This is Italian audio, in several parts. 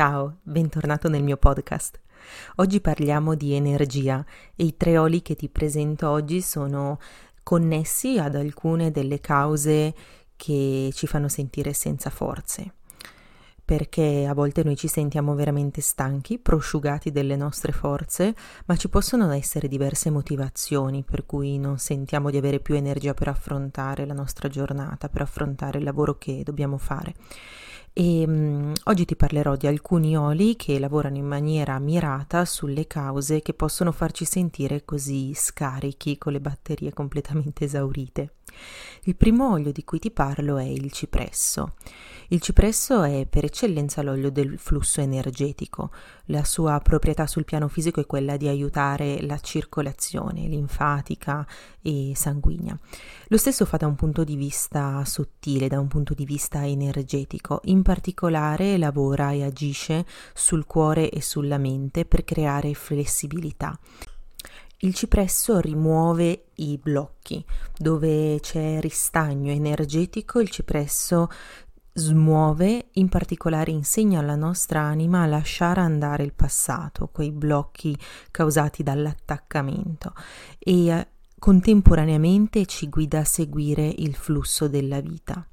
Ciao, bentornato nel mio podcast. Oggi parliamo di energia e i tre oli che ti presento oggi sono connessi ad alcune delle cause che ci fanno sentire senza forze perché a volte noi ci sentiamo veramente stanchi, prosciugati delle nostre forze, ma ci possono essere diverse motivazioni per cui non sentiamo di avere più energia per affrontare la nostra giornata, per affrontare il lavoro che dobbiamo fare. E um, oggi ti parlerò di alcuni oli che lavorano in maniera mirata sulle cause che possono farci sentire così scarichi con le batterie completamente esaurite. Il primo olio di cui ti parlo è il cipresso. Il cipresso è per eccellenza l'olio del flusso energetico. La sua proprietà sul piano fisico è quella di aiutare la circolazione linfatica e sanguigna. Lo stesso fa da un punto di vista sottile, da un punto di vista energetico. In particolare lavora e agisce sul cuore e sulla mente per creare flessibilità. Il cipresso rimuove i blocchi, dove c'è ristagno energetico, il cipresso smuove, in particolare insegna alla nostra anima a lasciare andare il passato, quei blocchi causati dall'attaccamento e eh, contemporaneamente ci guida a seguire il flusso della vita.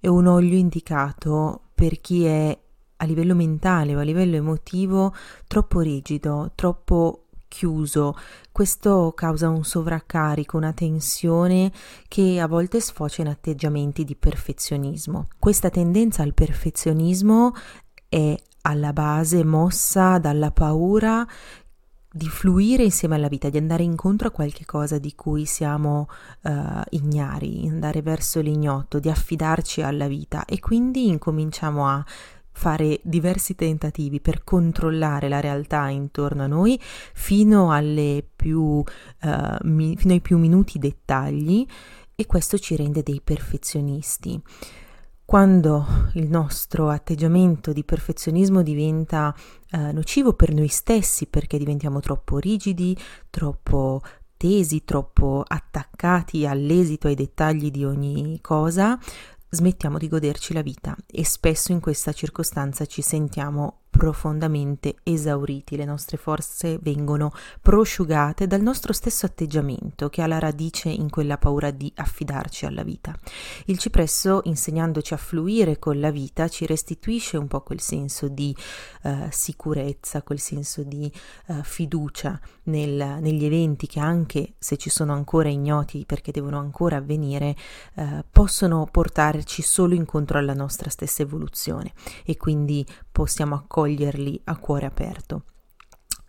È un olio indicato per chi è a livello mentale o a livello emotivo troppo rigido, troppo chiuso. Questo causa un sovraccarico, una tensione che a volte sfocia in atteggiamenti di perfezionismo. Questa tendenza al perfezionismo è alla base mossa dalla paura di fluire insieme alla vita, di andare incontro a qualche cosa di cui siamo uh, ignari, andare verso l'ignoto, di affidarci alla vita e quindi incominciamo a fare diversi tentativi per controllare la realtà intorno a noi fino, più, uh, mi, fino ai più minuti dettagli e questo ci rende dei perfezionisti. Quando il nostro atteggiamento di perfezionismo diventa uh, nocivo per noi stessi perché diventiamo troppo rigidi, troppo tesi, troppo attaccati all'esito, ai dettagli di ogni cosa, smettiamo di goderci la vita e spesso in questa circostanza ci sentiamo profondamente esauriti, le nostre forze vengono prosciugate dal nostro stesso atteggiamento che ha la radice in quella paura di affidarci alla vita. Il cipresso, insegnandoci a fluire con la vita, ci restituisce un po' quel senso di uh, sicurezza, quel senso di uh, fiducia nel, negli eventi che anche se ci sono ancora ignoti perché devono ancora avvenire, uh, possono portarci solo incontro alla nostra stessa evoluzione e quindi possiamo accoglierli a cuore aperto.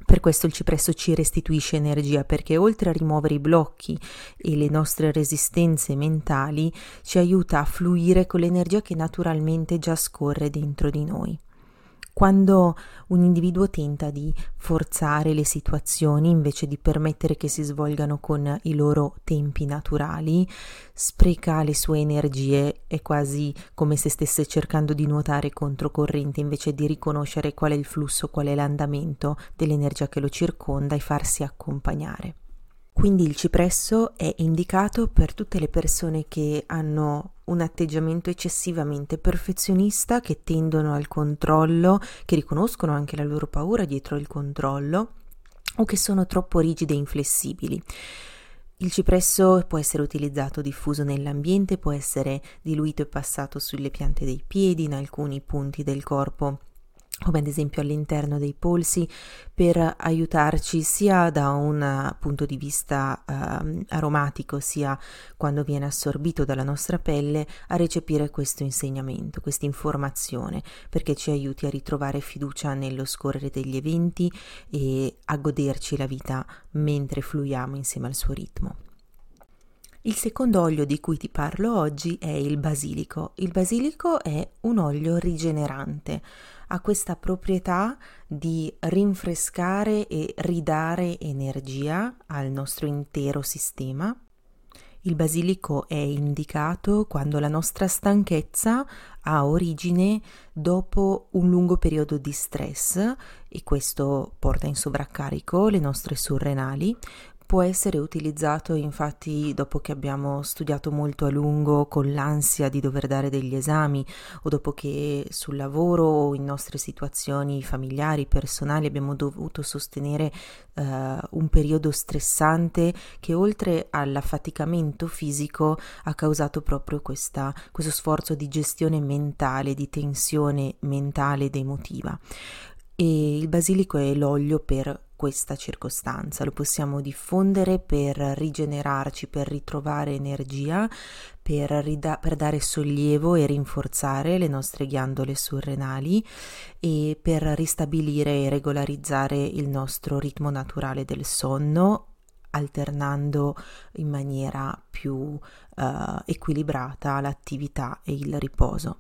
Per questo il cipresso ci restituisce energia perché oltre a rimuovere i blocchi e le nostre resistenze mentali ci aiuta a fluire con l'energia che naturalmente già scorre dentro di noi. Quando un individuo tenta di forzare le situazioni invece di permettere che si svolgano con i loro tempi naturali, spreca le sue energie, è quasi come se stesse cercando di nuotare controcorrente invece di riconoscere qual è il flusso, qual è l'andamento dell'energia che lo circonda e farsi accompagnare. Quindi il cipresso è indicato per tutte le persone che hanno un atteggiamento eccessivamente perfezionista, che tendono al controllo, che riconoscono anche la loro paura dietro il controllo o che sono troppo rigide e inflessibili. Il cipresso può essere utilizzato diffuso nell'ambiente, può essere diluito e passato sulle piante dei piedi, in alcuni punti del corpo come ad esempio all'interno dei polsi, per aiutarci sia da un punto di vista eh, aromatico, sia quando viene assorbito dalla nostra pelle, a recepire questo insegnamento, questa informazione, perché ci aiuti a ritrovare fiducia nello scorrere degli eventi e a goderci la vita mentre fluiamo insieme al suo ritmo. Il secondo olio di cui ti parlo oggi è il basilico. Il basilico è un olio rigenerante, ha questa proprietà di rinfrescare e ridare energia al nostro intero sistema. Il basilico è indicato quando la nostra stanchezza ha origine dopo un lungo periodo di stress e questo porta in sovraccarico le nostre surrenali, Può essere utilizzato infatti dopo che abbiamo studiato molto a lungo con l'ansia di dover dare degli esami o dopo che sul lavoro o in nostre situazioni familiari, personali abbiamo dovuto sostenere uh, un periodo stressante che oltre all'affaticamento fisico ha causato proprio questa, questo sforzo di gestione mentale, di tensione mentale ed emotiva. E il basilico è l'olio per questa circostanza, lo possiamo diffondere per rigenerarci, per ritrovare energia, per, rida- per dare sollievo e rinforzare le nostre ghiandole surrenali e per ristabilire e regolarizzare il nostro ritmo naturale del sonno alternando in maniera più uh, equilibrata l'attività e il riposo.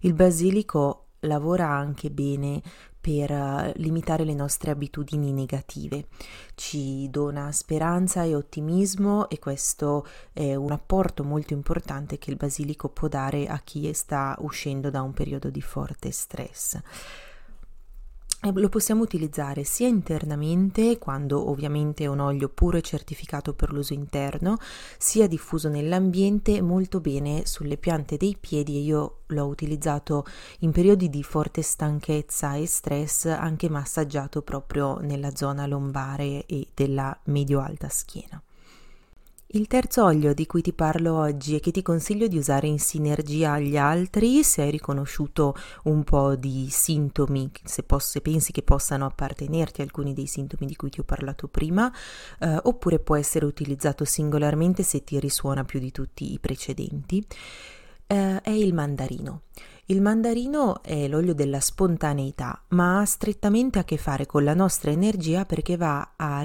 Il basilico lavora anche bene per eh, limitare le nostre abitudini negative. Ci dona speranza e ottimismo e questo è un apporto molto importante che il basilico può dare a chi sta uscendo da un periodo di forte stress lo possiamo utilizzare sia internamente, quando ovviamente è un olio puro e certificato per l'uso interno, sia diffuso nell'ambiente molto bene sulle piante dei piedi io l'ho utilizzato in periodi di forte stanchezza e stress, anche massaggiato proprio nella zona lombare e della medio-alta schiena. Il terzo olio di cui ti parlo oggi e che ti consiglio di usare in sinergia agli altri se hai riconosciuto un po' di sintomi, se, posso, se pensi che possano appartenerti a alcuni dei sintomi di cui ti ho parlato prima, eh, oppure può essere utilizzato singolarmente se ti risuona più di tutti i precedenti, eh, è il mandarino. Il mandarino è l'olio della spontaneità, ma ha strettamente a che fare con la nostra energia perché va a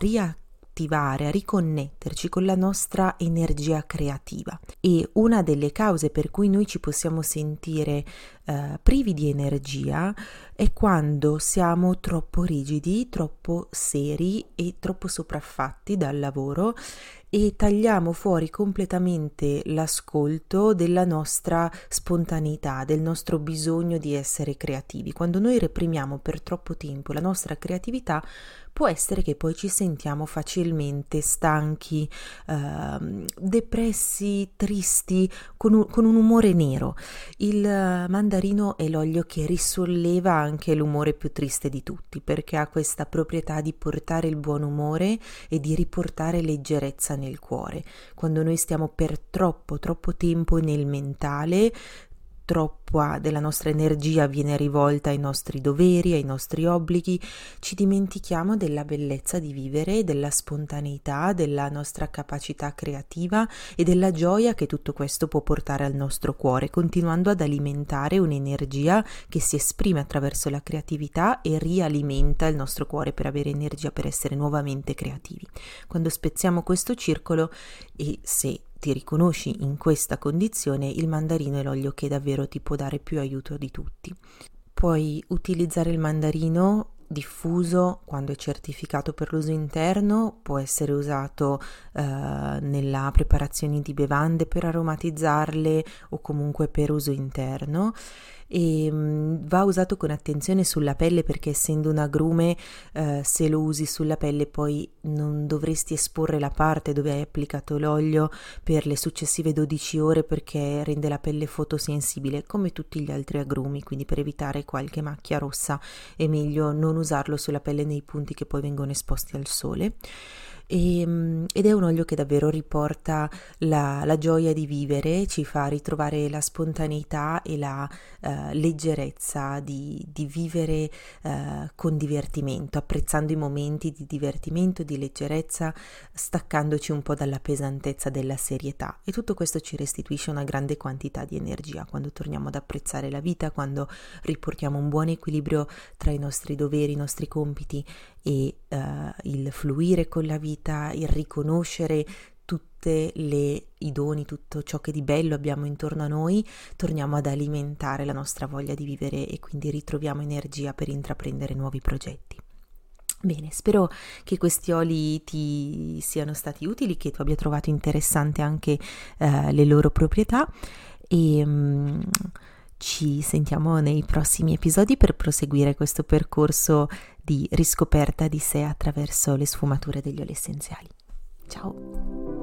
riattivare attivare, a riconnetterci con la nostra energia creativa. E una delle cause per cui noi ci possiamo sentire eh, privi di energia è quando siamo troppo rigidi, troppo seri e troppo sopraffatti dal lavoro e tagliamo fuori completamente l'ascolto della nostra spontaneità, del nostro bisogno di essere creativi. Quando noi reprimiamo per troppo tempo la nostra creatività, può essere che poi ci sentiamo facilmente stanchi, eh, depressi, tristi, con un, con un, umore nero. Il mandarino è l'olio che risolleva anche l'umore più triste di tutti, perché ha questa proprietà di portare il buon umore e di riportare leggerezza nel cuore. Quando noi stiamo per troppo, troppo tempo nel mentale, troppa della nostra energia viene rivolta ai nostri doveri, ai nostri obblighi, ci dimentichiamo della bellezza di vivere, della spontaneità, della nostra capacità creativa e della gioia che tutto questo può portare al nostro cuore, continuando ad alimentare un'energia che si esprime attraverso la creatività e rialimenta il nostro cuore per avere energia per essere nuovamente creativi. Quando spezziamo questo circolo e se ti riconosci in questa condizione, il mandarino è l'olio che davvero ti può dare più aiuto di tutti. Puoi utilizzare il mandarino diffuso quando è certificato per l'uso interno, può essere usato eh, nella preparazione di bevande per aromatizzarle o comunque per uso interno e mh, mm, va usato con attenzione sulla pelle perché essendo un agrume eh, se lo usi sulla pelle poi non dovresti esporre la parte dove hai applicato l'olio per le successive 12 ore perché rende la pelle fotosensibile come tutti gli altri agrumi quindi per evitare qualche macchia rossa è meglio non usarlo sulla pelle nei punti che poi vengono esposti al sole e, ehm, ed è un olio che davvero riporta la, la, gioia di vivere, ci fa ritrovare la spontaneità e la uh, leggerezza di, di vivere uh, con divertimento, apprezzando i momenti di divertimento, di leggerezza, staccandoci un po' dalla pesantezza della serietà. E tutto questo ci restituisce una grande quantità di energia quando torniamo ad apprezzare la vita, quando riportiamo un buon equilibrio tra i nostri doveri, i nostri compiti e uh, il fluire con la vita, il riconoscere tutte le i doni, tutto ciò che di bello abbiamo intorno a noi, torniamo ad alimentare la nostra voglia di vivere e quindi ritroviamo energia per intraprendere nuovi progetti. Bene, spero che questi oli ti siano stati utili, che tu abbia trovato interessante anche uh, le loro proprietà e um, ci sentiamo nei prossimi episodi per proseguire questo percorso di riscoperta di sé attraverso le sfumature degli oli essenziali. Ciao!